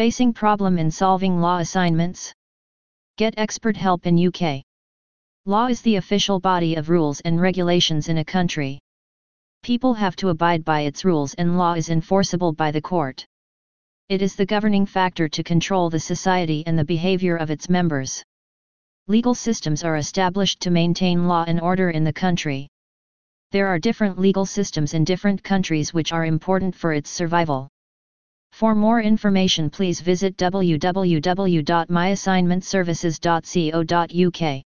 Facing problem in solving law assignments? Get expert help in UK. Law is the official body of rules and regulations in a country. People have to abide by its rules and law is enforceable by the court. It is the governing factor to control the society and the behavior of its members. Legal systems are established to maintain law and order in the country. There are different legal systems in different countries which are important for its survival. For more information please visit www.myassignmentservices.co.uk.